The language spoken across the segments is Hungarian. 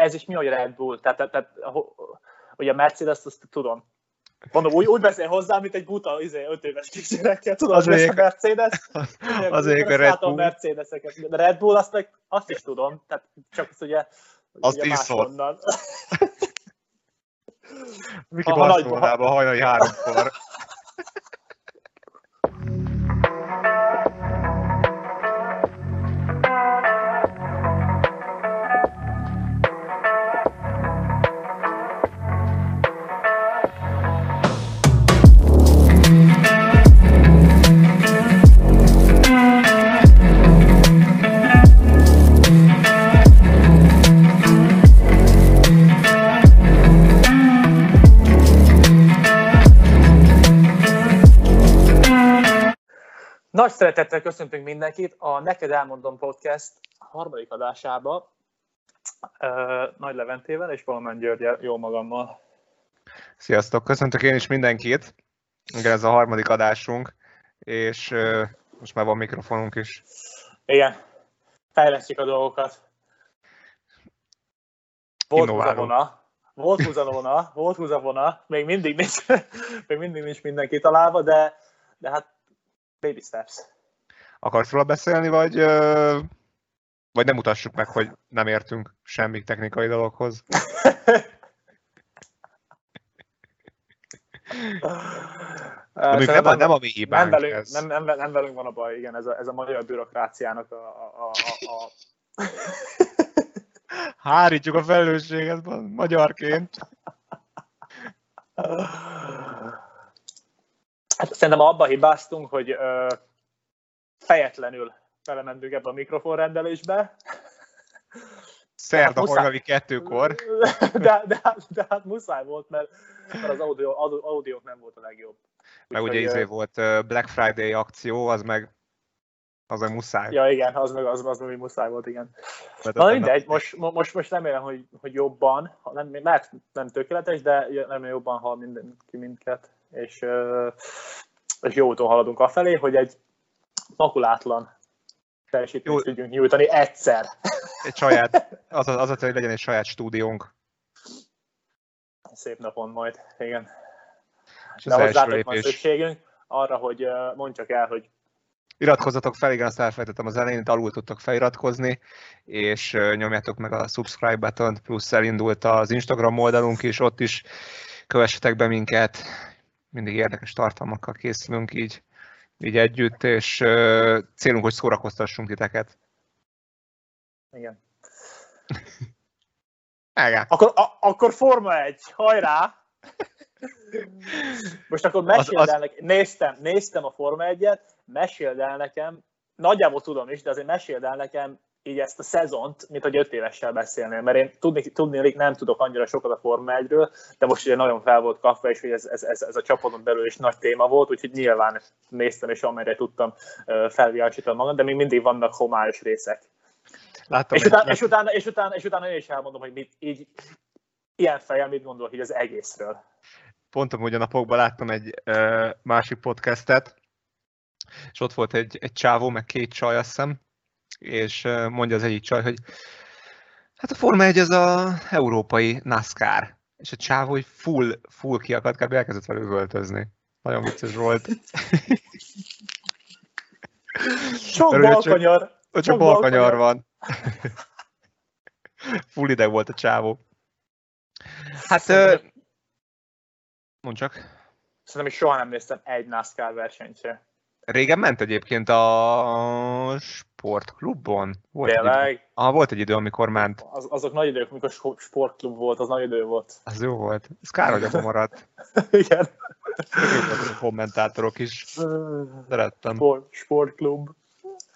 ez is mi, hogy Red Bull. Tehát, tehát, tehát ugye a Mercedes, azt tudom. Mondom, úgy, úgy beszél hozzá, mint egy buta, izé, öt éves kisgyerekkel, tudod, az a Mercedes. Az a Red Bull. Mercedeseket. De Red Bull, azt, meg, azt is tudom, tehát csak azt ugye, azt ugye máshonnan. Miki Barcelonában hajnali háromkor. Szeretettel köszöntünk mindenkit a Neked Elmondom Podcast harmadik adásába. Nagy Leventével és Palomen Györgyel, jó magammal. Sziasztok, köszöntök én is mindenkit. Igen, ez a harmadik adásunk, és most már van mikrofonunk is. Igen, fejlesztjük a dolgokat. Volt húzavona, volt húzavona, volt húzavona, még mindig nincs, még mindig nincs mindenki találva, de, de hát Baby steps. Akarsz róla beszélni, vagy, vagy nem mutassuk meg, hogy nem értünk semmi technikai dologhoz? De nem, nem, nem a mi hibánk nem velünk, ez. Nem, nem, nem velünk van a baj, igen, ez a, ez a magyar bürokráciának a... a, a, a... Hárítjuk a felelősséget magyarként. Hát szerintem abba hibáztunk, hogy ö, fejetlenül belementünk ebbe a mikrofonrendelésbe. Szerda hát hajnali kettőkor. De, de, de, de hát muszáj volt, mert, mert az audio, audiók nem volt a legjobb. Meg ugye izé volt Black Friday akció, az meg az meg muszáj. Ja igen, az meg, az, az meg muszáj volt, igen. Mert Na mindegy, most, most, most remélem, hogy, hogy jobban, nem, lehet nem tökéletes, de remélem jobban hal mindenki minket és, és jó úton haladunk afelé, hogy egy makulátlan teljesítményt tudjunk nyújtani egyszer. Egy saját, az az, az hogy legyen egy saját stúdiónk. Szép napon majd, igen. És De hozzátok van szükségünk arra, hogy mondjak el, hogy Iratkozzatok fel, igen, azt elfelejtettem az elején, alul tudtok feliratkozni, és nyomjátok meg a subscribe button plusz elindult az Instagram oldalunk is, ott is kövessetek be minket, mindig érdekes tartalmakkal készülünk így, így együtt, és célunk, hogy szórakoztassunk titeket. Igen. Igen. Akkor, a, akkor Forma 1, hajrá! Most akkor meséld el nekem, néztem, néztem a Forma 1-et, meséld el nekem, nagyjából tudom is, de azért meséld el nekem így ezt a szezont, mint hogy öt évessel beszélnél, mert én tudni, tudni nem tudok annyira sokat a Forma 1 de most ugye nagyon fel volt kapva, és hogy ez, ez, ez, ez a csapaton belül is nagy téma volt, úgyhogy nyilván néztem, és amerre tudtam felvilágítani magam, de még mindig vannak homályos részek. Láttam, és, utána, és, utána, és, utána, és utána én is elmondom, hogy mit, így, ilyen fejjel mit gondolok így az egészről. Pont a napokban láttam egy uh, másik podcastet, és ott volt egy, egy csávó, meg két csaj, azt hiszem, és mondja az egyik csaj, hogy hát a Forma 1 az a európai NASCAR, és a csáv, hogy full, full kiakadt, kb. elkezdett velük öltözni. Nagyon vicces volt. Sok balkanyar. Csak, csak balkanyar van. full ideg volt a csávó. Hát, Szerintem... mondd csak. Szerintem is soha nem néztem egy NASCAR versenyt se. Régen ment egyébként a sportklubon. Volt Tényleg? Egy ah, volt egy idő, amikor ment. Az, azok nagy idők, amikor sportklub volt, az nagy idő volt. Az jó volt. Ez kár, hogy abban maradt. Igen. a kommentátorok is. Szerettem. Sport, sportklub.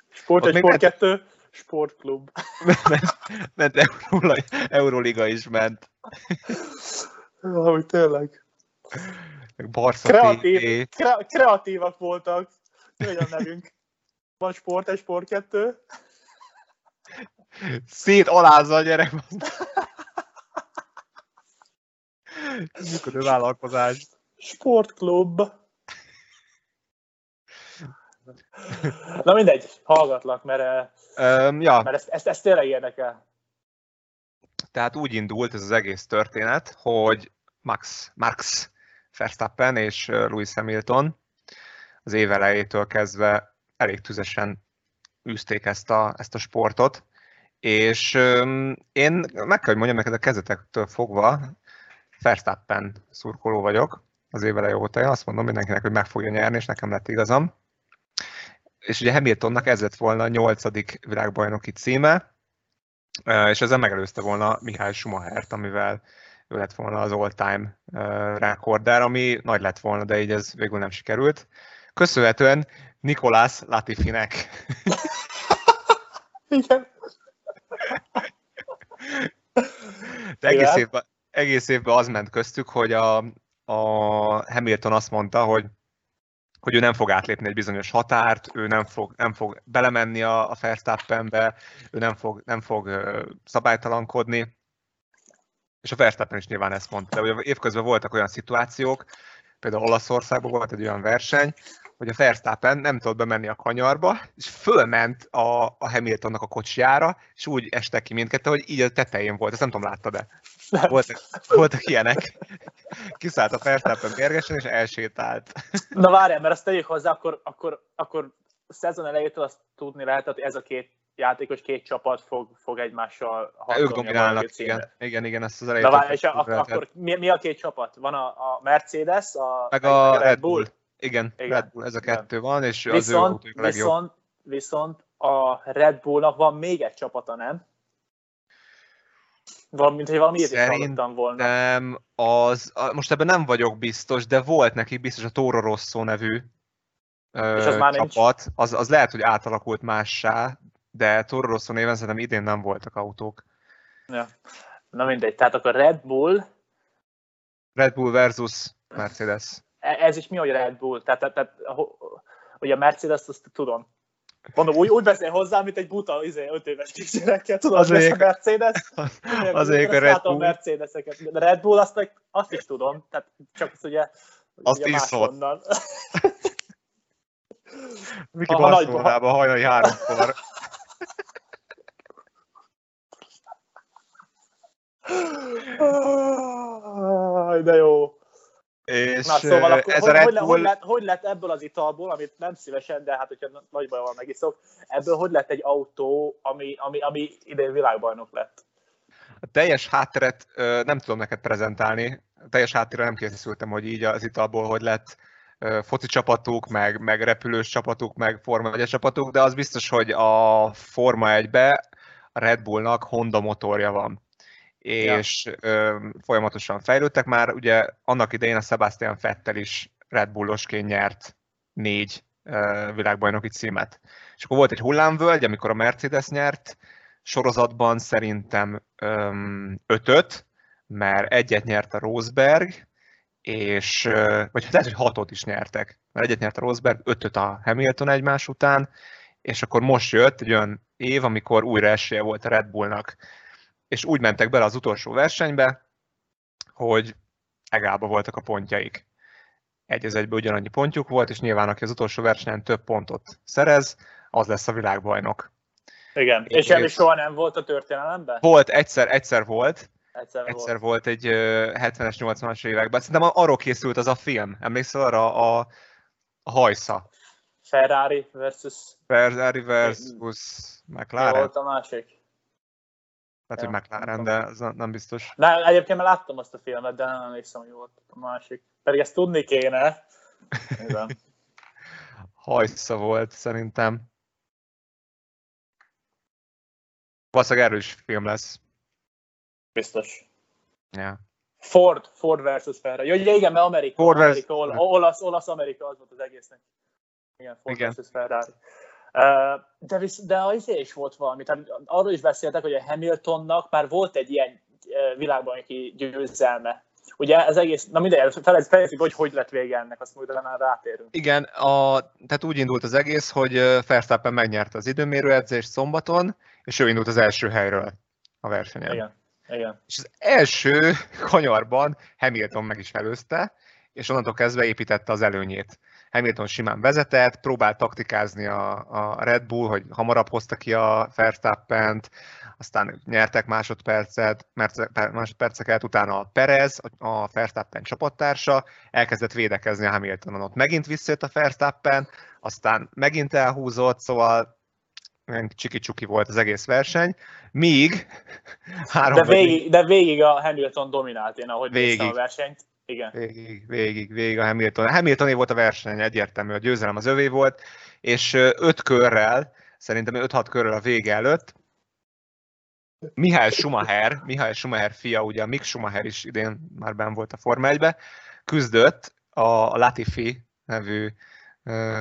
Sport egy, sport kettő. Sportklub. ment, ment Euróla, Euroliga is ment. Ahogy tényleg. Barca Kreatív, kre, kreatívak voltak. A nevünk? Van sport, egy sport kettő. Szét alázza a gyerek. Működő vállalkozás. Sportklub. Na mindegy, hallgatlak, mert, um, ja. mert ezt, ezt, ezt tényleg érdekel. tehát úgy indult ez az egész történet, hogy Max, Max Verstappen és Lewis Hamilton az év elejétől kezdve elég tüzesen űzték ezt a, ezt a sportot, és én meg kell, hogy mondjam neked a kezetektől fogva, Verstappen szurkoló vagyok az évele óta. Én azt mondom mindenkinek, hogy meg fogja nyerni, és nekem lett igazam. És ugye Hamiltonnak ez lett volna a nyolcadik világbajnoki címe, és ezzel megelőzte volna Mihály Schumachert, amivel ő lett volna az all-time rekordár, ami nagy lett volna, de így ez végül nem sikerült. Köszönhetően Nikolás Latifinek. Igen. De egész évben, egész évben az ment köztük, hogy a, a Hamilton azt mondta, hogy hogy ő nem fog átlépni egy bizonyos határt, ő nem fog, nem fog belemenni a, a Verstappenbe, ő nem fog, nem fog szabálytalankodni, és a Verstappen is nyilván ezt mondta. De ugye évközben voltak olyan szituációk, például Olaszországban volt egy olyan verseny, hogy a Verstappen nem tudott bemenni a kanyarba, és fölment a, a Hamiltonnak a kocsijára, és úgy estek ki mindkettő, hogy így a tetején volt. Ezt nem tudom, láttad-e? Voltak, voltak ilyenek. Kiszállt a Verstappen mérgesen, és elsétált. Na várjál, mert azt tegyük hozzá, akkor, akkor, akkor a szezon elejétől azt tudni lehet, hogy ez a két játékos, két csapat fog, fog egymással harcolni. Ők dominálnak, igen, igen, igen, ezt az elejétől. Na várj, és ak- akkor mi, mi, a két csapat? Van a, a Mercedes, a, meg a, a Red Bull. Bull. Igen, Igen, Red Bull, ez a kettő igen. van, és viszont, az ő autójuk a legjobb. Viszont, viszont a Red Bullnak van még egy csapata, nem? Valami, mint hogy valami ilyet volna. Nem, az, most ebben nem vagyok biztos, de volt neki biztos a Toro Rosso nevű ö, és az már csapat. Az, az lehet, hogy átalakult mássá, de Toro Rosso néven szerintem idén nem voltak autók. Ja. Na mindegy, tehát akkor Red Bull... Red Bull versus Mercedes. E, ez is mi, hogy Red Bull? Tehát, tehát, tehát hogy a Mercedes, azt tudom. Mondom, úgy, úgy beszél hozzá, mint egy buta, izé, öt éves kisgyerekkel, tudod, az a Mercedes. Az a Red Bull. Mercedeseket. De Red Bull azt, azt is tudom, tehát csak azt ugye, azt ugye máshonnan. Miki Barcelonába hajnali háromkor. de jó. És Na, szóval akkor, ez hogy, a Red Bull... hogy, lett, hogy lett ebből az italból, amit nem szívesen, de hát hogyha nagy baj van megiszok, ebből hogy lett egy autó, ami, ami, ami idén világbajnok lett? A teljes hátteret nem tudom neked prezentálni, a teljes háttérre nem készültem, hogy így az italból hogy lett foci csapatuk, meg, meg repülős csapatuk, meg Forma 1 csapatuk, de az biztos, hogy a Forma 1-be a Red Bullnak Honda motorja van és ja. folyamatosan fejlődtek. Már ugye annak idején a Sebastian Vettel is Red Bullosként nyert négy világbajnoki címet. És akkor volt egy hullámvölgy, amikor a Mercedes nyert, sorozatban szerintem ötöt, mert egyet nyert a Rosberg, és, vagy lehet, hogy hatot is nyertek, mert egyet nyert a Rosberg, ötöt a Hamilton egymás után, és akkor most jött egy olyan év, amikor újra esélye volt a Red Bullnak és úgy mentek bele az utolsó versenybe, hogy egába voltak a pontjaik. Egy az egyben ugyanannyi pontjuk volt, és nyilván aki az utolsó versenyen több pontot szerez, az lesz a világbajnok. Igen, és, és semmi soha nem volt a történelemben? Volt, egyszer, egyszer volt. Egyszer, egyszer volt. volt egy 70-es, 80-as években. Szerintem arról készült az a film. Emlékszel arra a, a hajsza? Ferrari versus... Ferrari versus McLaren. Mi volt a másik? Lehet, ja, hogy McLaren, de ez nem biztos. De egyébként már láttam azt a filmet, de nem emlékszem, hogy volt a másik. Pedig ezt tudni kéne. Hajsza volt szerintem. Valószínűleg erős film lesz. Biztos. Ja. Ford, Ford versus Ferrari. Jó, igen, mert Amerika, Ford Amerika, olasz, olasz Amerika az volt az egésznek. Igen, Ford igen. versus Ferrari. De, visz, de az is volt valami, tehát arról is beszéltek, hogy a Hamiltonnak már volt egy ilyen világbajnoki győzelme. Ugye ez egész, na mindegy, fejezzük, hogy hogy lett vége ennek, azt majd már rátérünk. Igen, a, tehát úgy indult az egész, hogy Verstappen megnyerte az időmérőedzést szombaton, és ő indult az első helyről a versenyen. Igen. Igen. És az első kanyarban Hamilton meg is előzte, és onnantól kezdve építette az előnyét. Hamilton simán vezetett, próbált taktikázni a, a Red Bull, hogy hamarabb hozta ki a Verstappent, aztán nyertek másodpercet, másodperceket, utána a Perez, a Verstappen csapattársa, elkezdett védekezni a Hamiltonon, ott megint visszajött a Verstappen, aztán megint elhúzott, szóval csiki-csuki volt az egész verseny, míg három de, végig, de végig a Hamilton dominált, én ahogy végig. néztem a versenyt. Igen. Végig, végig, végig a Hamilton. Hamiltoné volt a verseny, egyértelmű, a győzelem az övé volt, és öt körrel, szerintem 5-6 körrel a vége előtt, Mihály Schumacher, Mihály Schumacher fia, ugye a Mick Schumacher is idén már ben volt a Forma 1 küzdött a Latifi nevű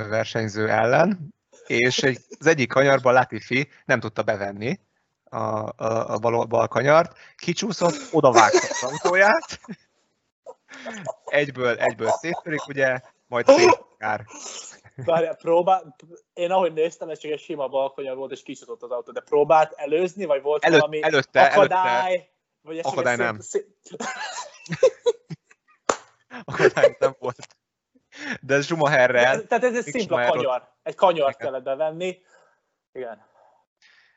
versenyző ellen, és egy, az egyik kanyarban Latifi nem tudta bevenni a, a, a bal, bal kanyart, kicsúszott, odavágta az autóját, egyből, egyből széttörik, ugye, majd szétkár. Várjál, próbál, én ahogy néztem, ez csak egy sima balkonyar volt, és kicsúszott az autó, de próbált előzni, vagy volt Előtt, valami előtte, akadály? Előtte. Vagy akadály nem. Szép... akadály nem volt. De Schumacherrel... Tehát ez egy szimpla kanyar. Egy kanyart kellett bevenni. Igen.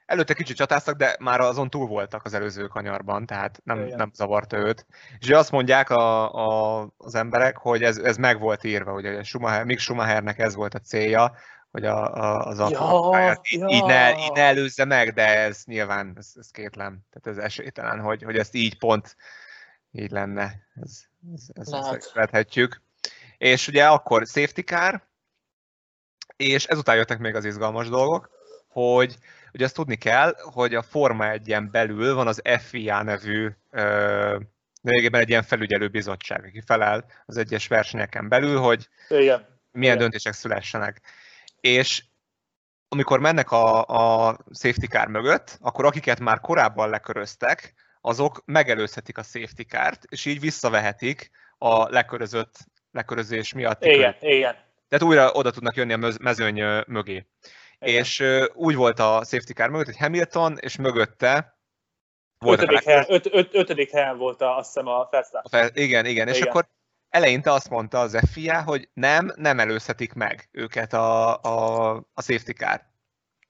Előtte kicsit csatáztak, de már azon túl voltak az előző kanyarban, tehát nem, nem zavarta őt. És azt mondják a, a, az emberek, hogy ez, ez meg volt írva, hogy a Schumacher, Mick Schumachernek ez volt a célja, hogy a, a, az ja, így, ja. így, ne, így ne előzze meg, de ez nyilván ez, ez kétlem, tehát ez esélytelen, hogy, hogy ezt így pont így lenne, ez, ez, ez, ezt vethetjük. És ugye akkor safety car, és ezután jöttek még az izgalmas dolgok, hogy ugye azt tudni kell, hogy a Forma 1 belül van az FIA nevű lényegében egy ilyen felügyelő bizottság, aki felel az egyes versenyeken belül, hogy Igen. milyen Igen. döntések szülessenek. És amikor mennek a, a safety car mögött, akkor akiket már korábban leköröztek, azok megelőzhetik a safety kárt, és így visszavehetik a lekörözött lekörözés miatt. Igen, kör. igen. Tehát újra oda tudnak jönni a mezőny mögé. Igen. És úgy volt a safety car mögött, hogy Hamilton, és mögötte volt ötödik, helyen, öt, öt, ötödik helyen volt a, azt hiszem a Verstappen. Fel, igen, igen, és igen. akkor eleinte azt mondta az FIA, hogy nem, nem előzhetik meg őket a, a, a safety car.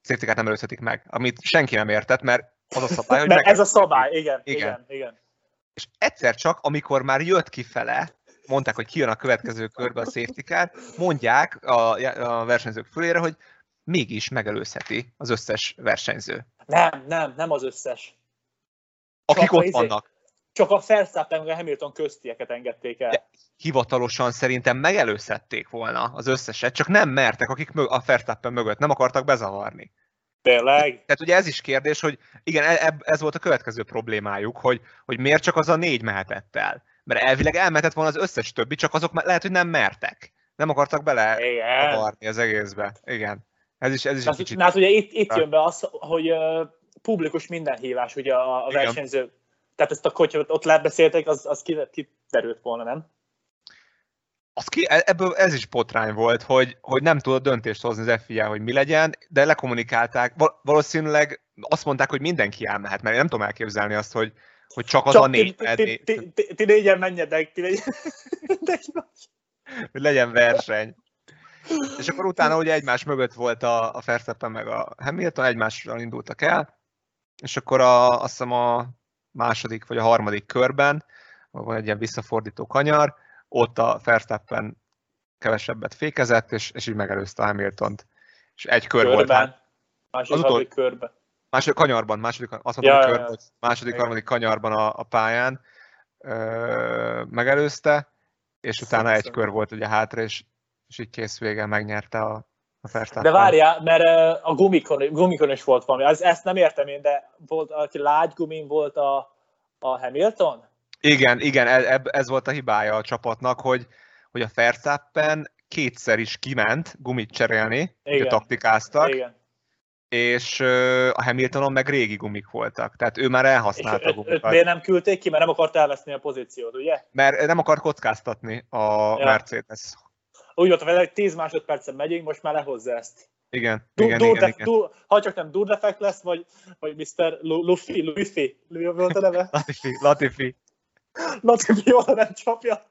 Safety car nem előzhetik meg, amit senki nem értett, mert az a szabály, hogy mert ez a szabály, igen, igen, igen, igen. És egyszer csak, amikor már jött kifele, mondták, hogy kijön a következő körbe a safety car, mondják a, a versenyzők fölére, hogy mégis megelőzheti az összes versenyző. Nem, nem, nem az összes. Akik csak ott izé, vannak. Csak a Verstappen meg a Hamilton köztieket engedték el. De hivatalosan szerintem megelőzhették volna az összeset, csak nem mertek, akik a Verstappen mögött nem akartak bezavarni. Tényleg? Tehát ugye ez is kérdés, hogy igen, e- ez volt a következő problémájuk, hogy, hogy miért csak az a négy mehetett el. Mert elvileg elmehetett volna az összes többi, csak azok lehet, hogy nem mertek. Nem akartak bele az egészbe. Igen. Ez is, ez is hát, egy kicsit... Hát ugye itt, itt jön be az, hogy uh, publikus minden hívás ugye a, a versenyző. Tehát ezt a kocsot ott lebeszélték, az, az kiderült volna, nem? Az ki, e- ebből ez is potrány volt, hogy, hogy nem tudott döntést hozni az FIA, hogy mi legyen, de lekommunikálták. Valószínűleg azt mondták, hogy mindenki elmehet, mert én nem tudom elképzelni azt, hogy, hogy csak az csak a négy. Ti, ti, ti, ti négyen menjetek, ti négyen. hogy legyen verseny. És akkor utána ugye egymás mögött volt a, a Verstappen meg a Hamilton, egymással indultak el, és akkor a, azt hiszem a második vagy a harmadik körben, van egy ilyen visszafordító kanyar, ott a Verstappen kevesebbet fékezett, és, és így megelőzte a Hamiltont. És egy kör körben. volt. Hát, második, az utol... körben. Második kanyarban, második, azt mondom, ja, kör, ja, ja. második, Igen. harmadik kanyarban a, a pályán ö, megelőzte, és utána egy kör volt ugye hátra, és és így kész vége megnyerte a, a Verstappen. De várjál, mert a gumikon, gumikon is volt valami, ezt, ezt nem értem én, de volt, aki lágy gumin volt a, a Hamilton? Igen, igen, ez, ez volt a hibája a csapatnak, hogy, hogy a Verstappen kétszer is kiment gumit cserélni, igen. hogy taktikáztak, igen. és a Hamiltonon meg régi gumik voltak, tehát ő már elhasználta a gumikat. Miért nem küldték ki, mert nem akart elveszni a pozíciót, ugye? Mert nem akart kockáztatni a ja. Mercedes úgy volt vele, hogy 10 másodpercen megyünk, most már lehozza ezt. Igen, du, igen, igen, igen. Du, ha csak nem Durdefekt lesz, vagy, vagy Mr. Luffy, Luffy, mi volt a neve? Latifi, Latifi. Latifi oda nem csapja.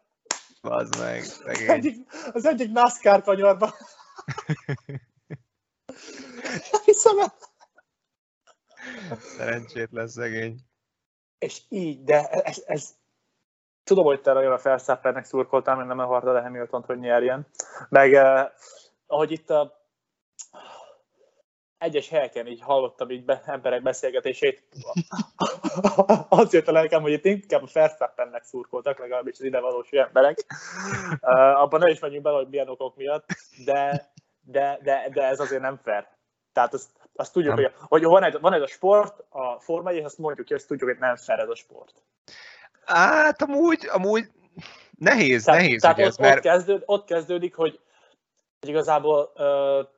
Az meg, szegény. egyik, az egyik NASCAR kanyarban. Hiszem el. Szerencsétlen szegény. És így, de ez, ez tudom, hogy te nagyon a Verstappennek szurkoltál, mert nem akartad a hamilton hogy nyerjen. Meg eh, ahogy itt a egyes helyeken így hallottam így be, emberek beszélgetését, az jött a lelkem, hogy itt inkább a Verstappennek szurkoltak, legalábbis az idevalós emberek. Uh, abban ne is menjünk bele, hogy milyen okok miatt, de, de, de, de ez azért nem fair. Tehát azt, azt tudjuk, Nem. hogy, hogy van, egy, van ez a sport, a Forma 1, és azt mondjuk, hogy azt tudjuk, hogy nem fair ez a sport. Hát amúgy, amúgy nehéz, Tehát, nehéz tehát ugye ott, ez, mert ott, kezdőd, ott kezdődik, hogy, igazából uh,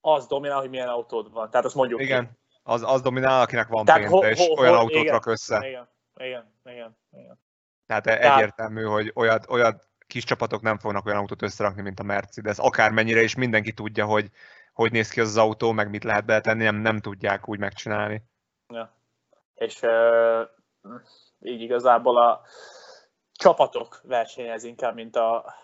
az dominál, hogy milyen autód van. Tehát azt mondjuk ki. igen, az, az dominál, akinek van Tehát pénze, ho- és ho- olyan ho- autót igen, rak össze. Igen, igen, igen, igen. Tehát Tehát- egyértelmű, hogy olyat, olyat kis csapatok nem fognak olyan autót összerakni, mint a Mercedes. Akármennyire is mindenki tudja, hogy hogy néz ki az, az autó, meg mit lehet beletenni, nem, nem tudják úgy megcsinálni. Ja. És uh, így igazából a csapatok versenyez inkább, mint a...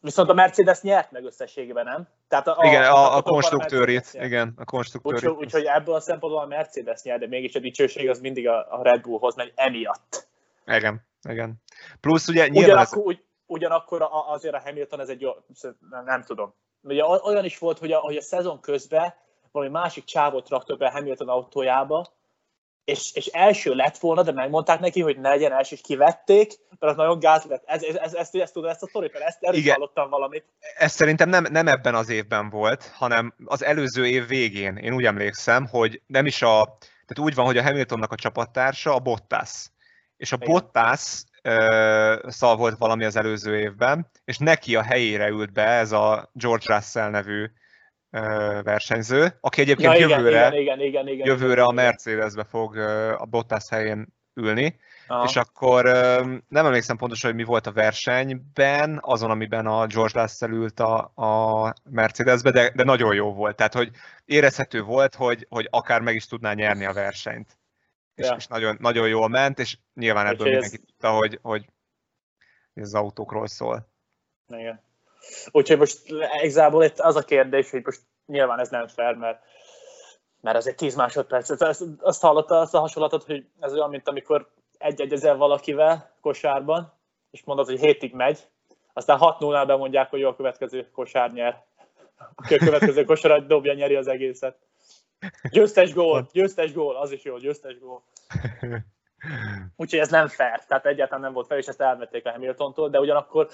Viszont a Mercedes nyert meg összességében, nem? Tehát a, igen, a, a konstruktőrit, Mercedes nyert. igen, a konstruktőrit. Úgyhogy, úgyhogy ebből a szempontból a Mercedes nyer, de mégis a dicsőség az mindig a, a Red Bullhoz megy emiatt. Igen, igen. Plusz ugye nyilván ez, Ugyanakkor, ugy, ugyanakkor a, azért a Hamilton ez egy jó, nem, nem tudom. Ugye olyan is volt, hogy a, hogy a szezon közben valami másik csávot raktak be Hamilton autójába, és, és első lett volna, de megmondták neki, hogy ne legyen első, és kivették, mert az nagyon gáz lett. Ez, ez, ez, ezt, ezt tudod, ezt a sztorit, ezt erről Igen. hallottam valamit. ez szerintem nem, nem ebben az évben volt, hanem az előző év végén. Én úgy emlékszem, hogy nem is a... Tehát úgy van, hogy a Hamiltonnak a csapattársa a Bottas. És a Igen. Bottas szal volt valami az előző évben, és neki a helyére ült be ez a George Russell nevű versenyző, aki egyébként igen, jövőre, igen, igen, igen, igen, jövőre a igen. Mercedesbe fog a Bottas helyén ülni, Aha. és akkor nem emlékszem pontosan, hogy mi volt a versenyben, azon, amiben a George Russell ült a, a Mercedesbe, de, de nagyon jó volt. Tehát, hogy érezhető volt, hogy, hogy akár meg is tudná nyerni a versenyt. És, Ja. és nagyon, nagyon jól ment, és nyilván ebből Úgyhogy ez- mindenki tudta, hogy, hogy ez az autókról szól. Igen. Úgyhogy most igazából itt az a kérdés, hogy most nyilván ez nem fair, mert, mert ez egy 10 másodperc. Azt, azt, hallotta azt a hasonlatot, hogy ez olyan, mint amikor egy egyezel valakivel kosárban, és mondod, hogy hétig megy, aztán 6 0 bemondják, hogy jó, a következő kosár nyer. Aki a következő kosarat dobja, nyeri az egészet. Győztes gól, győztes gól, az is jó, győztes gól. Úgyhogy ez nem fair, tehát egyáltalán nem volt fair, és ezt elvették a Hamiltontól, de ugyanakkor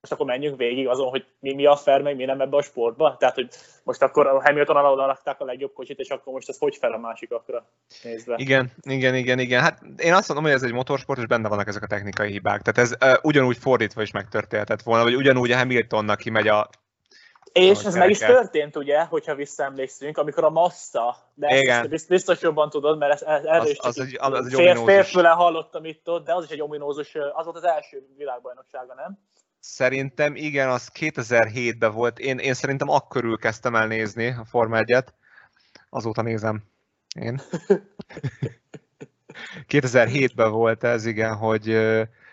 most akkor menjünk végig azon, hogy mi, mi a fair, meg mi nem ebbe a sportba. Tehát, hogy most akkor a Hamilton alá oda rakták a legjobb kocsit, és akkor most ez hogy fel a másikakra nézve. Igen, igen, igen, igen. Hát én azt mondom, hogy ez egy motorsport, és benne vannak ezek a technikai hibák. Tehát ez uh, ugyanúgy fordítva is megtörténhetett volna, vagy ugyanúgy a Hamiltonnak kimegy a... És ez meg is történt, ugye, hogyha visszaemlékszünk, amikor a Massa, de Igen. ezt biztos, jobban tudod, mert ez, ez, erről Az- is az egy- az egy fél, félfüle hallottam itt ott, de az is egy ominózus, az volt az első világbajnoksága, nem? Szerintem igen, az 2007-ben volt. Én, én szerintem akkor kezdtem el nézni a Forma 1-et. Azóta nézem. Én. 2007-ben volt ez, igen, hogy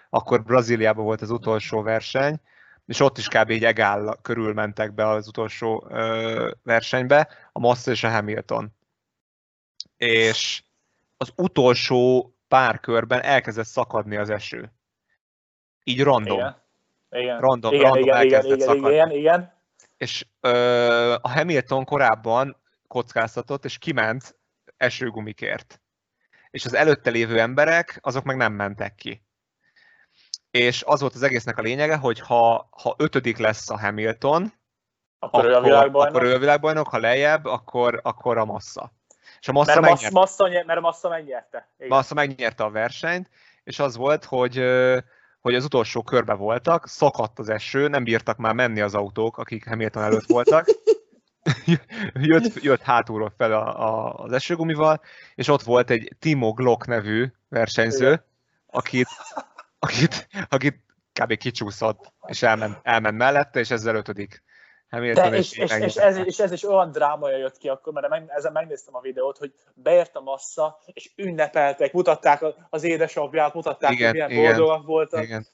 akkor Brazíliában volt az utolsó verseny, és ott is kb. egy egál körül mentek be az utolsó ö, versenybe, a Massa és a Hamilton. És az utolsó pár körben elkezdett szakadni az eső. Így random. Igen. Igen. Random, igen, random igen, elkezdett igen, szakadni. igen, igen. És ö, a Hamilton korábban kockáztatott, és kiment esőgumikért. És az előtte lévő emberek, azok meg nem mentek ki. És az volt az egésznek a lényege, hogy ha, ha ötödik lesz a Hamilton, Akkor, ő a világbajnok. akkor ő a világbajnok, ha lejjebb, akkor, akkor a Massa. És a Massa, mert, megnyerte, Massa, mert a Massa megnyerte. Igen. Massa megnyerte a versenyt, és az volt, hogy, hogy az utolsó körbe voltak, szakadt az eső, nem bírtak már menni az autók, akik Hamilton előtt voltak. jött, jött hátulról fel a, a, az esőgumival, és ott volt egy Timo Glock nevű versenyző, akit, akit, akit kb. kicsúszott, és elment, elment mellette, és ezzel ötödik. Hamilton De, és, és, és, ez, és ez is olyan drámaja jött ki akkor, mert meg, ezen megnéztem a videót, hogy beért a massza, és ünnepeltek, mutatták az édesapját, mutatták, Igen, hogy milyen igen, boldogak voltak. Igen.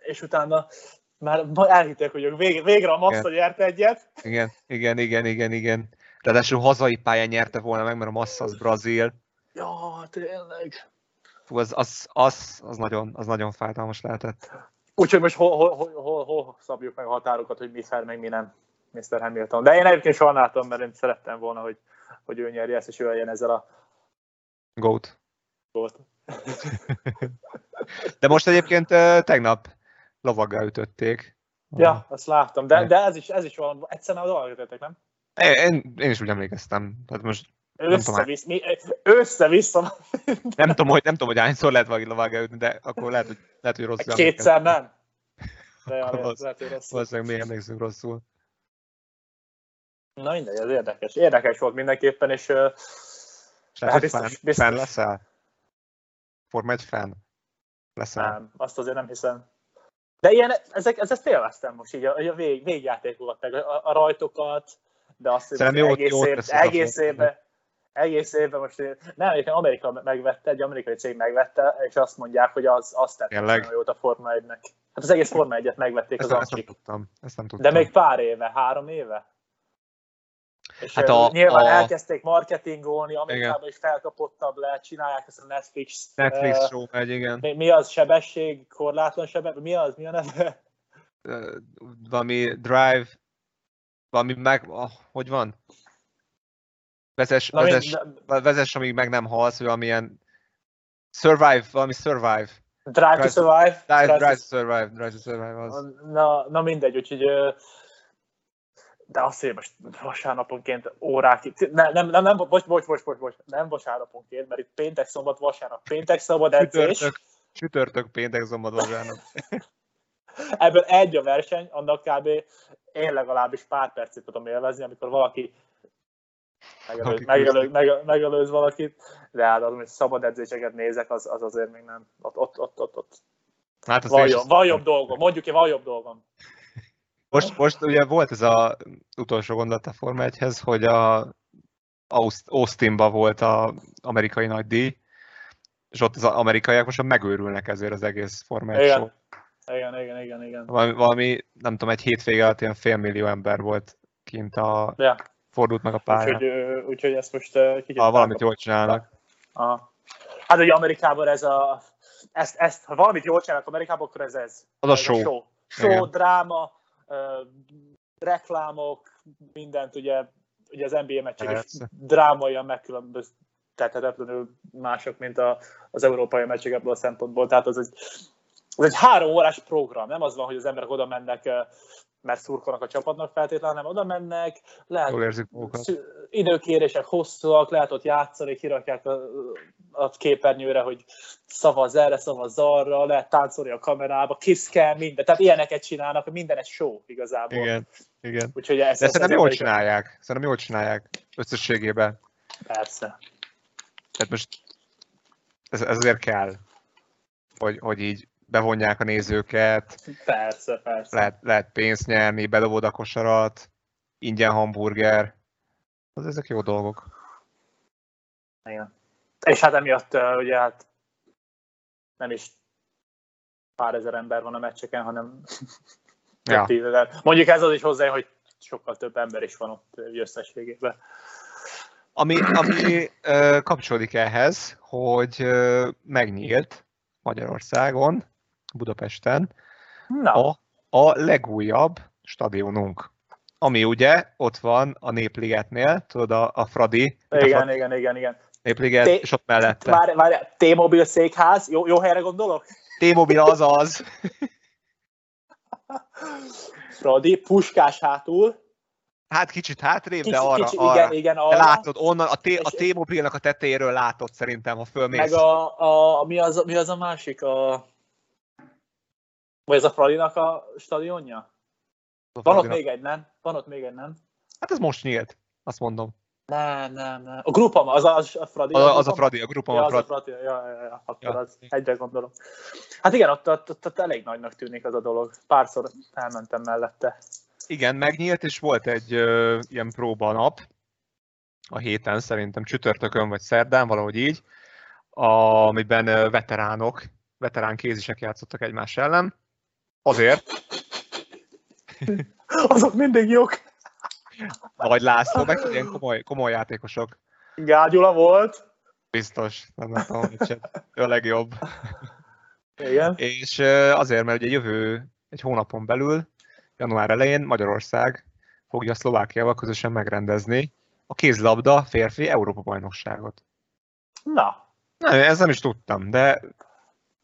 és utána már elhitték, hogy végre, végre a Massa nyert egyet. Igen, igen, igen, igen, igen. Ráadásul hazai pályán nyerte volna meg, mert a Massa az brazil. Ja, tényleg. Fú, az, az, az, az, nagyon, az nagyon fájdalmas lehetett. Úgyhogy most hol, hol, hol, hol, hol szabjuk meg a határokat, hogy mi fel, meg mi nem Mr. Hamilton. De én egyébként sajnáltam, mert én szerettem volna, hogy, hogy ő nyerje ezt, és ő legyen ezzel a Goat. Goat. De most egyébként tegnap lovaggá ütötték. Ja, azt láttam, de, de ez is, ez is valami, egyszerűen a ütötték, nem? Én, én is úgy emlékeztem. Tehát most össze-vissza. Mi, össze-vissza. nem, tudom, hogy, nem tudom, hogy hányszor lehet valaki lovaggá ütni, de akkor lehet, hogy, lehet, hogy rosszul Kétszer nem. De ja, lehet, lehet, hogy rosszul. Valószínűleg mi emlékszünk rosszul. Na mindegy, ez érdekes. Érdekes volt mindenképpen, és... és hát biztos, fan, biztos. fan leszel? Forma egy fan leszel? Nem, azt azért nem hiszem. De ilyen, ezek, ez, ezt élveztem most így, a, a vég, végjátékokat, meg a, a rajtokat, de azt hiszem, egész, év, egész évben, egész évben most nem, egyébként Amerika megvette, egy amerikai cég megvette, és azt mondják, hogy az, azt tett nagyon jót a Forma 1-nek. Hát az egész Forma 1-et megvették ezt, az ezt nem tudtam. Ezt nem tudtam. De még pár éve, három éve? És hát a, nyilván a... elkezdték marketingolni, Amerikában is felkapottabb le, csinálják ezt a Netflix. Netflix uh, show megy, igen. Mi, mi az sebesség, korlátlan sebesség, mi az, mi a neve? Uh, valami drive, valami meg, oh, hogy van? Vezes, Na, vezes, de... vezes, amíg meg nem halsz, vagy valamilyen survive, valami survive. Drive, drive to survive. Drive, drive, drive to survive, drive to survive az. Na, na mindegy, úgyhogy de azt, hogy most vasárnaponként órákig, nem, nem, nem, nem bocs, bocs, bocs, bocs, bocs, nem vasárnaponként, mert itt péntek, szombat, vasárnap, péntek, szombat, edzés. Csütörtök, csütörtök péntek, szombat, vasárnap. Ebből egy a verseny, annak kb. én legalábbis pár percet tudom élvezni, amikor valaki megelőz, megelőz, megelőz, megelőz valakit, de hát az, hogy szabad edzéseket nézek, az, az azért még nem. Ott, ott, ott, ott, ott. Hát van, jobb, van jobb dolgom, mondjuk én van jobb dolgom. Most, most ugye volt ez az utolsó gondolat a Forma 1 hogy a Austinba volt az amerikai nagy díj, és ott az amerikaiak most megőrülnek ezért az egész Forma 1 igen. Igen, igen, igen, igen. Valami, valami, nem tudom, egy hétvége alatt ilyen félmillió ember volt kint a... Ja. Fordult meg a pályán. Úgyhogy, úgyhogy ezt most kicsit... Ha valamit jól csinálnak. Aha. Hát ugye Amerikában ez a... Ezt, ezt, ha valamit jól csinálnak Amerikában, akkor ez ez. Az a show. A show, show dráma, reklámok, mindent ugye, ugye az NBA meccsek is drámaian megkülönböztethetetlenül mások, mint a, az európai meccsek ebből a szempontból. Tehát az egy, az egy három órás program, nem az van, hogy az emberek oda mennek mert szurkolnak a csapatnak feltétlenül, hanem oda mennek, lehet Jól érzik időkérések hosszúak, lehet ott játszani, kirakják a, a képernyőre, hogy szavaz erre, szavaz arra, lehet táncolni a kamerába, kiszkel, minden. Tehát ilyeneket csinálnak, minden egy show igazából. Igen, igen. Úgyhogy ezt, De ezt szerintem jól csinálják. Szerintem jól csinálják összességében. Persze. Tehát most ez, ez azért kell, hogy, hogy így bevonják a nézőket. Persze, persze. Lehet, lehet pénzt nyerni, bedobod a kosarat, ingyen hamburger. Az ezek jó dolgok. Igen. És hát emiatt ugye hát nem is pár ezer ember van a meccseken, hanem ja. tízezer. Mondjuk ez az is hozzá, hogy sokkal több ember is van ott összességében. Ami, ami kapcsolódik ehhez, hogy megnyílt Magyarországon Budapesten Na. A, a legújabb stadionunk. Ami ugye ott van a Népligetnél, tudod, a, a Fradi. Igen, a Fradi, igen, igen, igen. Népliget, T- és ott mellette. Várj, várj, T-Mobile székház, jó, jó helyre gondolok? T-Mobile az az. Fradi, puskás hátul. Hát kicsit hátrébb, kicsit, de arra, kicsit, arra. Igen, igen, arra. De látod, onnan a, T- a T-Mobile-nak a tetejéről látod szerintem, ha fölmész. Meg a, a, mi, az, mi az a másik, a, vagy ez a Fradinak a stadionja? A Van ott még egy, nem? Van ott még egy, nem? Hát ez most nyílt, azt mondom. Nem, nem, nem. A Grupama, az a, az a Fradi. Az a, az a Fradi, a Grupama. Ja, az a Fradi, ja, ja, ja, akkor ja. az egyre gondolom. Hát igen, ott, ott, ott, ott, elég nagynak tűnik az a dolog. Párszor elmentem mellette. Igen, megnyílt, és volt egy ö, ilyen próba nap a héten, szerintem csütörtökön vagy szerdán, valahogy így, amiben veteránok veterán kézisek játszottak egymás ellen. Azért, Azok mindig jók. vagy László, meg ilyen komoly, komoly játékosok. Gágyula volt. Biztos, nem látom, hogy. Ő a legjobb. Igen. És azért, mert ugye jövő egy hónapon belül, január elején Magyarország fogja Szlovákiával közösen megrendezni a kézlabda férfi Európa-bajnokságot. Na, Na, ez nem is tudtam, de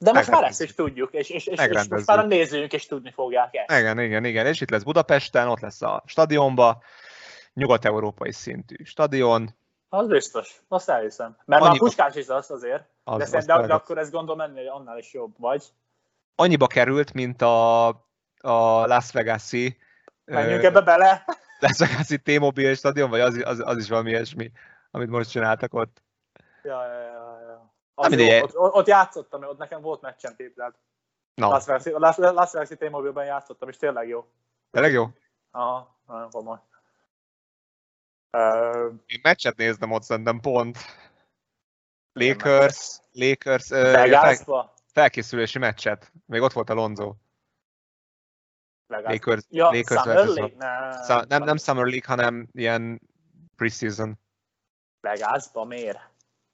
de most már ezt is tudjuk, és, és, és, és most már a nézőink is tudni fogják ezt. igen, igen, igen, és itt lesz Budapesten, ott lesz a stadionba, nyugat-európai szintű stadion, Az biztos, azt elhiszem. Mert Annyi- már Puskás is az azért, az, de, az de, de akkor ez gondolom ennél annál is jobb, vagy? annyiba került, mint a, a Las Vegas-i Menjünk ö, ebbe bele. Las Vegas-i T-Mobile stadion, vagy az, az, az is valami ilyesmi, amit most csináltak ott. Ja, ja, ja, Az mindegy. jó, ott, ott, ott, játszottam, ott nekem volt meccsem téplát. Na, Las Vegas, Las, Las Vegas T-Mobile-ben játszottam, és tényleg jó. tényleg jó. Aha, nagyon komoly. Uh, Én meccset néztem ott szerintem pont. Lakers, Lakers ö, fel, felkészülési meccset. Még ott volt a Lonzo. Lakers, Ja, Lakers Summer League? Ne, Sa- nem, nem Summer League, hanem ilyen preseason. Vegasba miért?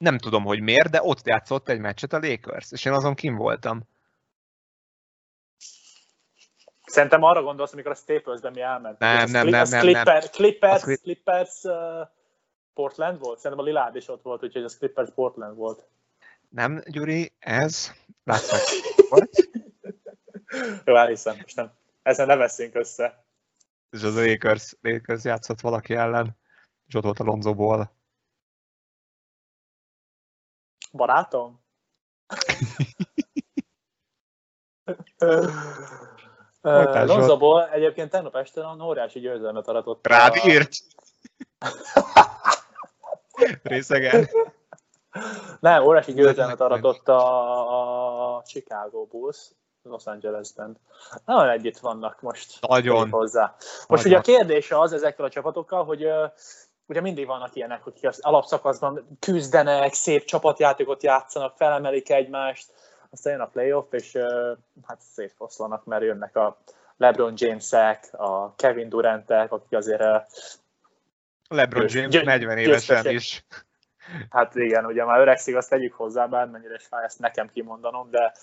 Nem tudom, hogy miért, de ott játszott egy meccset a Lakers, és én azon kim voltam. Szerintem arra gondolsz, amikor a Staples-ben mi elment. Nem, nem, nem, nem, Clipper, Clippers, Az Clip- Clippers uh, Portland volt? Szerintem a Lilárd is ott volt, úgyhogy az Clippers Portland volt. Nem, Gyuri, ez látszik. What? Jó, elhiszem, most nem. Ezen ne veszünk össze. És az a Lakers, Lakers játszott valaki ellen, és ott volt a Lonzoból. Barátom? Lonzoból egyébként tegnap este a óriási győzelmet aratott. Rád a- írt? Részegen. Nem, óriási győzelmet aratott a, a Chicago Bulls Los Angelesben. Nagyon együtt vannak most. Nagyon. Hozzá. Most Nagyon. ugye a kérdés az ezekkel a csapatokkal, hogy ugye mindig vannak ilyenek, akik az alapszakaszban küzdenek, szép csapatjátékot játszanak, felemelik egymást, aztán jön a playoff, és hát szétfoszlanak, mert jönnek a LeBron Jamesek, a Kevin Durantek, akik azért LeBron James győ- 40 évesen is. Hát igen, ugye már öregszik, azt tegyük hozzá, bármennyire is fáj ezt nekem kimondanom, de,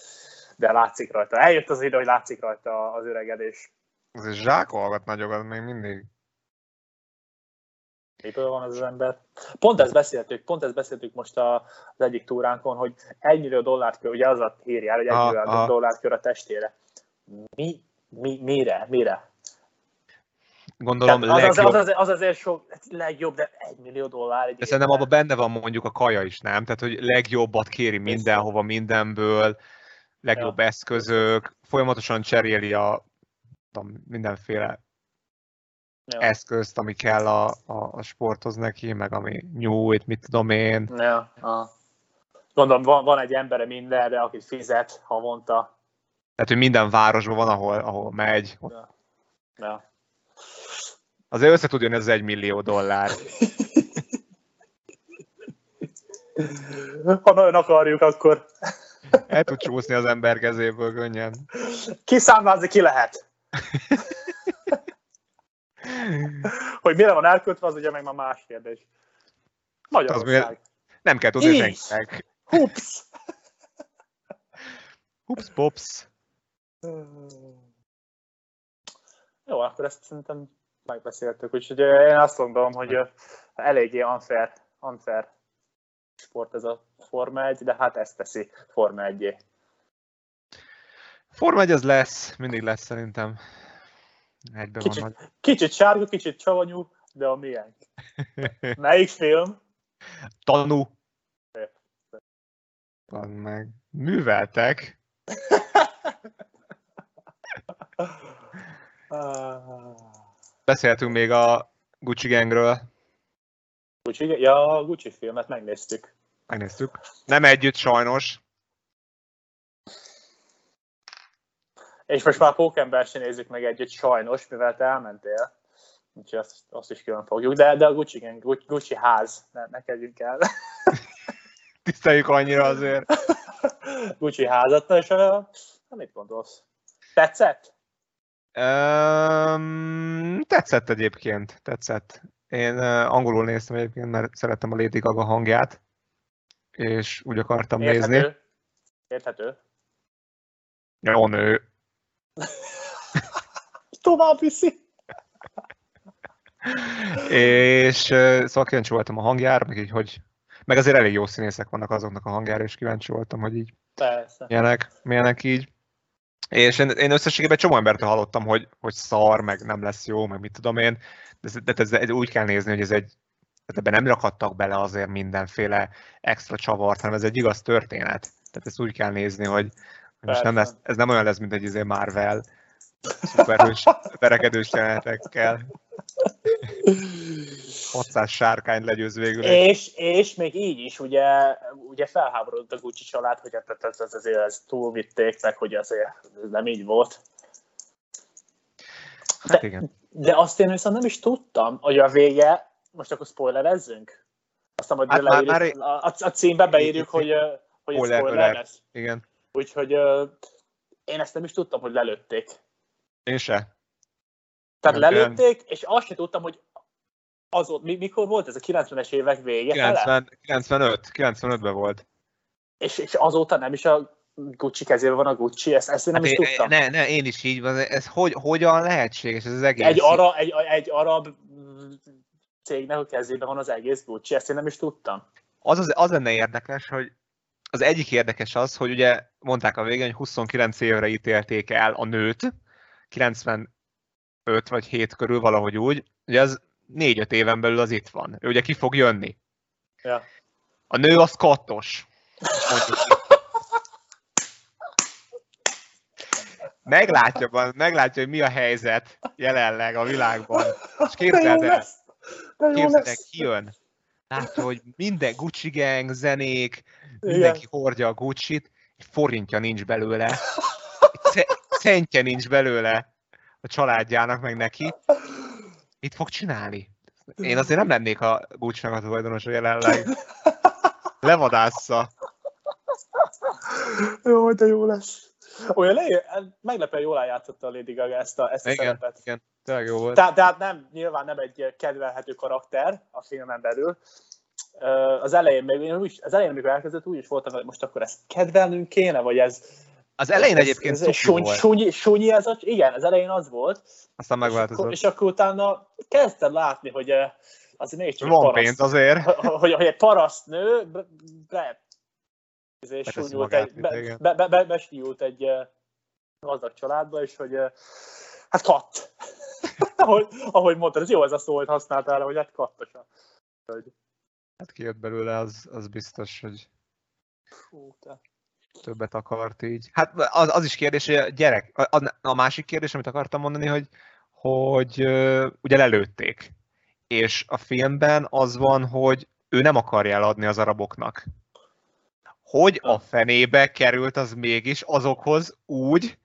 de látszik rajta. Eljött az idő, hogy látszik rajta az öregedés. Azért zsákolgat nagyokat még mindig. Mitől van ez az ember? Pont ezt beszéltük, pont ezt beszéltük most a, az egyik túránkon, hogy egy millió dollárt kör, ugye az a hírjár, hogy egy Aha, millió aha. dollárt kör a testére. Mi, mi, mire, mire? Gondolom Tehát az, az, legjobb. az, az, az, azért sok, hát legjobb, de egy millió dollár egy De szerintem abban benne van mondjuk a kaja is, nem? Tehát, hogy legjobbat kéri mindenhova, mindenből, legjobb Ja. eszközök, folyamatosan cseréli a tudom, mindenféle Ja. eszközt, ami kell a, a, a sporthoz neki, meg ami nyújt, mit tudom én. Ja, aha. Gondolom, van, van egy embere mindenre, akit fizet havonta. Tehát, hogy minden városban van, ahol, ahol megy. Ja. Azért össze tud jönni ez egy millió dollár. Ha nagyon akarjuk, akkor El tud csúszni az ember kezéből könnyen. kiszámlázni ki lehet. Hogy mire van elkötve, az ugye meg már más kérdés. Magyarország. Nem kell tudni senkinek. Hups! Hups, pops. Jó, akkor ezt szerintem megbeszéltük, úgyhogy ö, én azt gondolom, hogy ö, eléggé unfair, unfair sport ez a Forma 1, de hát ezt teszi Forma 1 Forma 1 az lesz, mindig lesz szerintem. Egyben Kicsit. van Kicsit sárga, kicsit savanyú, de a miénk. Melyik film? Tanú. Van meg. Műveltek. Beszéltünk még a Gucci Gangről. Gucci, ja, a Gucci filmet megnéztük. Megnéztük. Nem együtt sajnos. És most már Pókember sem nézzük meg együtt, sajnos, mivel te elmentél. Úgyhogy azt, azt is külön fogjuk. De, de a Gucci, gang, Gucci, ház, ne, ne kezdjünk el. Tiszteljük annyira azért. Gucci házat, és uh, mit gondolsz? Tetszett? Um, tetszett egyébként, tetszett. Én angolul néztem egyébként, mert szerettem a Lady Gaga hangját, és úgy akartam Érthető. nézni. Érthető. Jó nő. Tovább viszi. és szóval kíváncsi voltam a hangjára, meg így, hogy meg azért elég jó színészek vannak azoknak a hangjára, és kíváncsi voltam, hogy így Persze. milyenek, milyenek így. És én, én összességében csomó embertől hallottam, hogy, hogy szar, meg nem lesz jó, meg mit tudom én, de, ez, de ez úgy kell nézni, hogy ez egy, tehát ebben nem rakadtak bele azért mindenféle extra csavart, hanem ez egy igaz történet. Tehát ezt úgy kell nézni, hogy most nem lesz, ez nem olyan lesz, mint egy izé Marvel, szuperhős, verekedős jelenetekkel. 600 sárkány legyőz végül. És, és még így is, ugye, ugye felháborodott a Gucci család, hogy hát ez, ez, azért ezt túlvitték, meg hogy azért ez nem így volt. Hát igen. De azt én viszont nem is tudtam, hogy a vége, most akkor spoilerezzünk? Aztán majd Hát már- leírjuk, a, a címbe beírjuk, hogy, hogy ez Spoiler lesz. Igen. Úgyhogy ö, én ezt nem is tudtam, hogy lelőtték. Én se. Tehát Nem, lelőtték, és azt sem tudtam, hogy mi, mikor volt ez a 90-es évek vége fele? 90, 95, 95-ben volt. És, és azóta nem is a Gucci kezében van a Gucci, ezt, ezt én nem Hát is én, tudtam. ne, ne, én is így van. Ez hogy, hogyan lehetséges ez az egész? Egy, ara, egy, egy arab cégnek a kezében van az egész Gucci, ezt én nem is tudtam. Az, az, az lenne érdekes, hogy az egyik érdekes az, hogy ugye mondták a végén, hogy 29 évre ítélték el a nőt, 95 vagy 7 körül valahogy úgy, ugye az 4-5 éven belül az itt van. Ő ugye ki fog jönni. Ja. A nő az kattos. Meglátja, meglátja, hogy mi a helyzet jelenleg a világban. És képzeld el, képzeld el, kijön. Látja, hogy minden Gucci gang, zenék, Igen. mindenki hordja a Gucci-t, egy forintja nincs belőle, egy ce- centje nincs belőle a családjának, meg neki. Mit fog csinálni? Én azért nem lennék a Gucci-nak a tulajdonosa jelenleg. Levadásza. Jó, de jó lesz. Olyan le, meglepően jól eljátszotta a Lady Gaga ezt a, ezt a Igen, szerepet. igen, tényleg jó volt. Tehát, tehát nem, nyilván nem egy kedvelhető karakter a filmen belül. Az elején, még, úgy, az elején, amikor elkezdett, úgy is voltam, hogy most akkor ezt kedvelnünk kéne, vagy ez... Az elején ez, egyébként ez, cuki sunyi, volt, sunyi, sunyi, ez a, igen, az elején az volt. aztán És akkor, megváltozott. és akkor utána kezdted látni, hogy azért mégiscsak egy Van paraszt- pénz azért. hogy, hogy egy paraszt-nő be, Beteszi súnyult egy, be, be, be, be, besúnyult egy eh, gazdag családba, és hogy eh, hát katt. ahogy, ahogy mondtad, ez jó ez a szó, hogy használtál, hogy hát kattos a hölgy. Hát kijött belőle, az, az biztos, hogy Fú, te. többet akart így. Hát az, az is kérdés, hogy a gyerek, a, a másik kérdés, amit akartam mondani, hogy, hogy ugye lelőtték. És a filmben az van, hogy ő nem akarja eladni az araboknak. Hogy a fenébe került az mégis azokhoz úgy,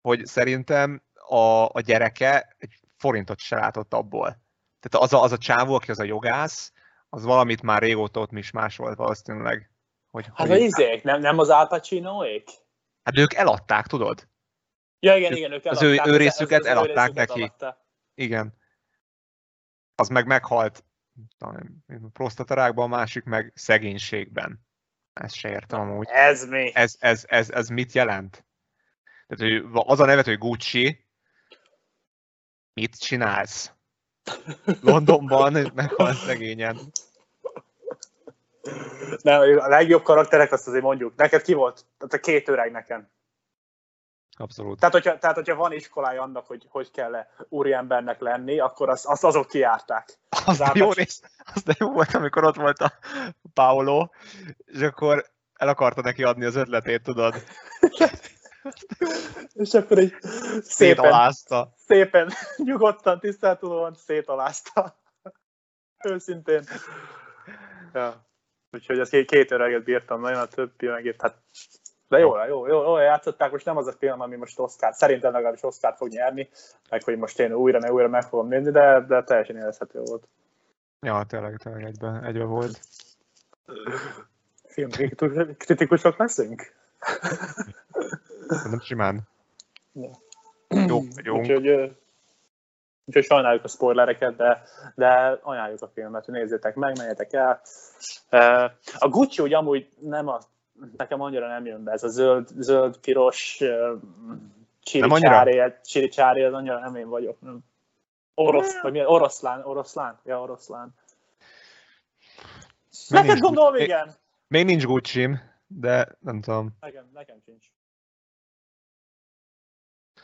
hogy szerintem a, a gyereke egy forintot se látott abból. Tehát az a, az a csávó, aki az a jogász, az valamit már régóta ott is másolt valószínűleg. Hogy, Hát hogy az izék, nem, nem az Al Pacinoék? Hát ők eladták, tudod? Ja, igen, igen, ők Az ő- eladták, ő részüket az- az eladták részüket neki. eladták. Igen. Az meg meghalt prostatarákban, a másik meg szegénységben. Ezt se értem amúgy. Ez mi? Ez, ez, ez, ez mit jelent? Tehát, hogy az a nevet, hogy Gucci, mit csinálsz? Londonban meghalt szegényen. Nem, a legjobb karakterek, azt azért mondjuk. Neked ki volt? Tehát a két öreg nekem. Abszolút. Tehát hogyha, tehát, hogyha van iskolája annak, hogy hogy kell -e úriembernek lenni, akkor azt, azt azok kiárták. Az de Zárt- jó, néz, az de jó volt, amikor ott volt a Paolo, és akkor el akarta neki adni az ötletét, tudod? És akkor így szépen, szépen, nyugodtan, tiszteltudóan szétalázta. Őszintén. Ja. Úgyhogy ez két, öreget bírtam nagyon, a többi meg hát de jó, jó, jó, jó, játszották, most nem az a film, ami most Oscar, szerintem legalábbis Oscar fog nyerni, meg hogy most én újra, ne újra meg fogom nézni, de, de teljesen élvezhető volt. Ja, tényleg, tényleg egyben, egyben volt. Filmkritikusok leszünk? Nem simán. Ja. Jó vagyunk. Úgyhogy, úgyhogy sajnáljuk a spoilereket, de, de ajánljuk a filmet, hogy nézzétek meg, menjetek el. A Gucci úgy amúgy nem a, nekem annyira nem jön be, ez a zöld, zöld piros csiri Nem annyira? csári, csiri csári, az annyira nem én vagyok. Nem. Orosz, vagy milyen, oroszlán, oroszlán, ja, oroszlán. Még Neked gondolom, Gucci. igen. Még nincs gucci de nem tudom, Nekem, nekem sincs.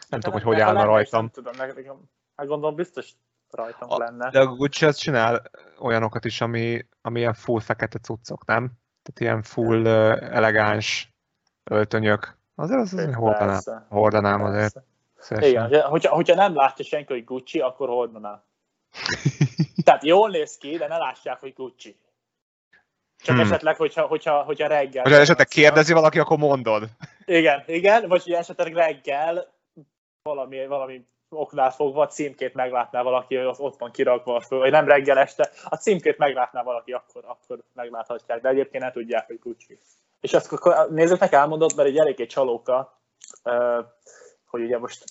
nem tudom, hogy hogy állna rajtam. Nem tudom, nekem, hát gondolom biztos rajtam A- lenne. De a Gucci az csinál olyanokat is, ami, ami ilyen full fekete cuccok, nem? Tehát ilyen full elegáns öltönyök. Azért az, az hordanám, hordanám azért. Szívesen. Igen, hogyha- hogyha, nem látja senki, hogy Gucci, akkor hordaná. Tehát jól néz ki, de ne lássák, hogy Gucci. Csak Hmm. esetleg, hogyha, hogyha, hogyha reggel... Hogyha esetleg kérdezi valaki, akkor mondod. Igen, igen, vagy hogy esetleg reggel valami, valami oknál fogva a címkét meglátná valaki, hogy ott, van kirakva, vagy nem reggel este, a címkét meglátná valaki, akkor, akkor megláthatják, de egyébként nem tudják, hogy Gucci. És azt akkor nézzétek, elmondott, mert egy eléggé csalóka, hogy ugye most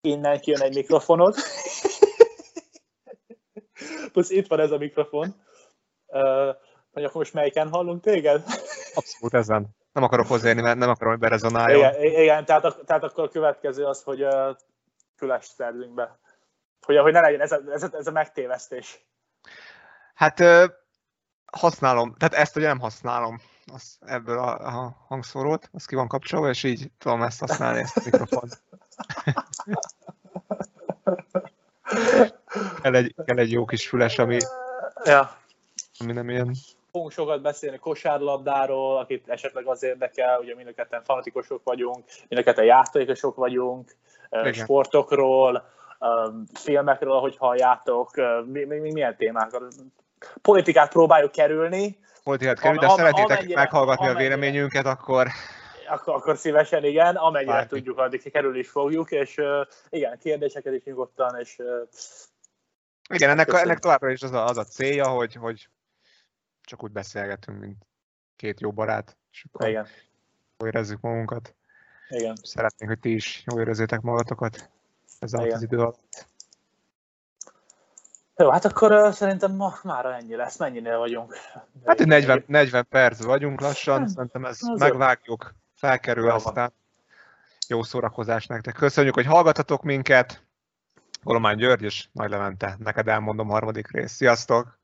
innen kijön egy mikrofonod. Plusz itt van ez a mikrofon. Hogy akkor most melyiken hallunk téged? Abszolút ezen. Nem akarok hozzáérni, mert nem akarom, hogy berezonáljon. Igen, igen tehát, tehát akkor a következő az, hogy uh, fülest szerzünk be. Hogy, hogy ne legyen ez a, ez, a, ez a megtévesztés. Hát ö, használom, tehát ezt ugye nem használom az, ebből a, a hangszórót, az ki van kapcsolva, és így tudom ezt használni, ezt a mikrofont. kell, egy, kell egy jó kis füles, ami, Ja. ami nem ilyen... Fogunk sokat beszélni kosárlabdáról, akit esetleg az érdekel, ugye mind a ketten fanatikusok vagyunk, mind a ketten játékosok vagyunk, Igen. sportokról, filmekről, ahogy halljátok, mi, mi, mi, milyen témákról. Politikát próbáljuk kerülni, Politikát kerül, de am- szeretnétek meghallgatni a véleményünket, akkor akkor, akkor szívesen igen, amennyire Bármi. tudjuk, addig kerül is fogjuk, és uh, igen, kérdéseket is nyugodtan, és uh, igen, ennek, Köszönöm. ennek továbbra is az a, az a célja, hogy, hogy csak úgy beszélgetünk, mint két jó barát, és akkor igen, jól érezzük magunkat. igen. Szeretnénk, hogy ti is jól érezzétek magatokat ez alatt az idő alatt. Jó, hát akkor uh, szerintem ma már ennyi lesz. Mennyinél vagyunk? Hát egy 40, 40 perc vagyunk lassan, Hát, szerintem ez az megvágjuk, felkerül Jó van. aztán. Jó szórakozás nektek. Köszönjük, hogy hallgatatok minket. Golomány György és Nagy Levente, neked elmondom harmadik rész. Sziasztok!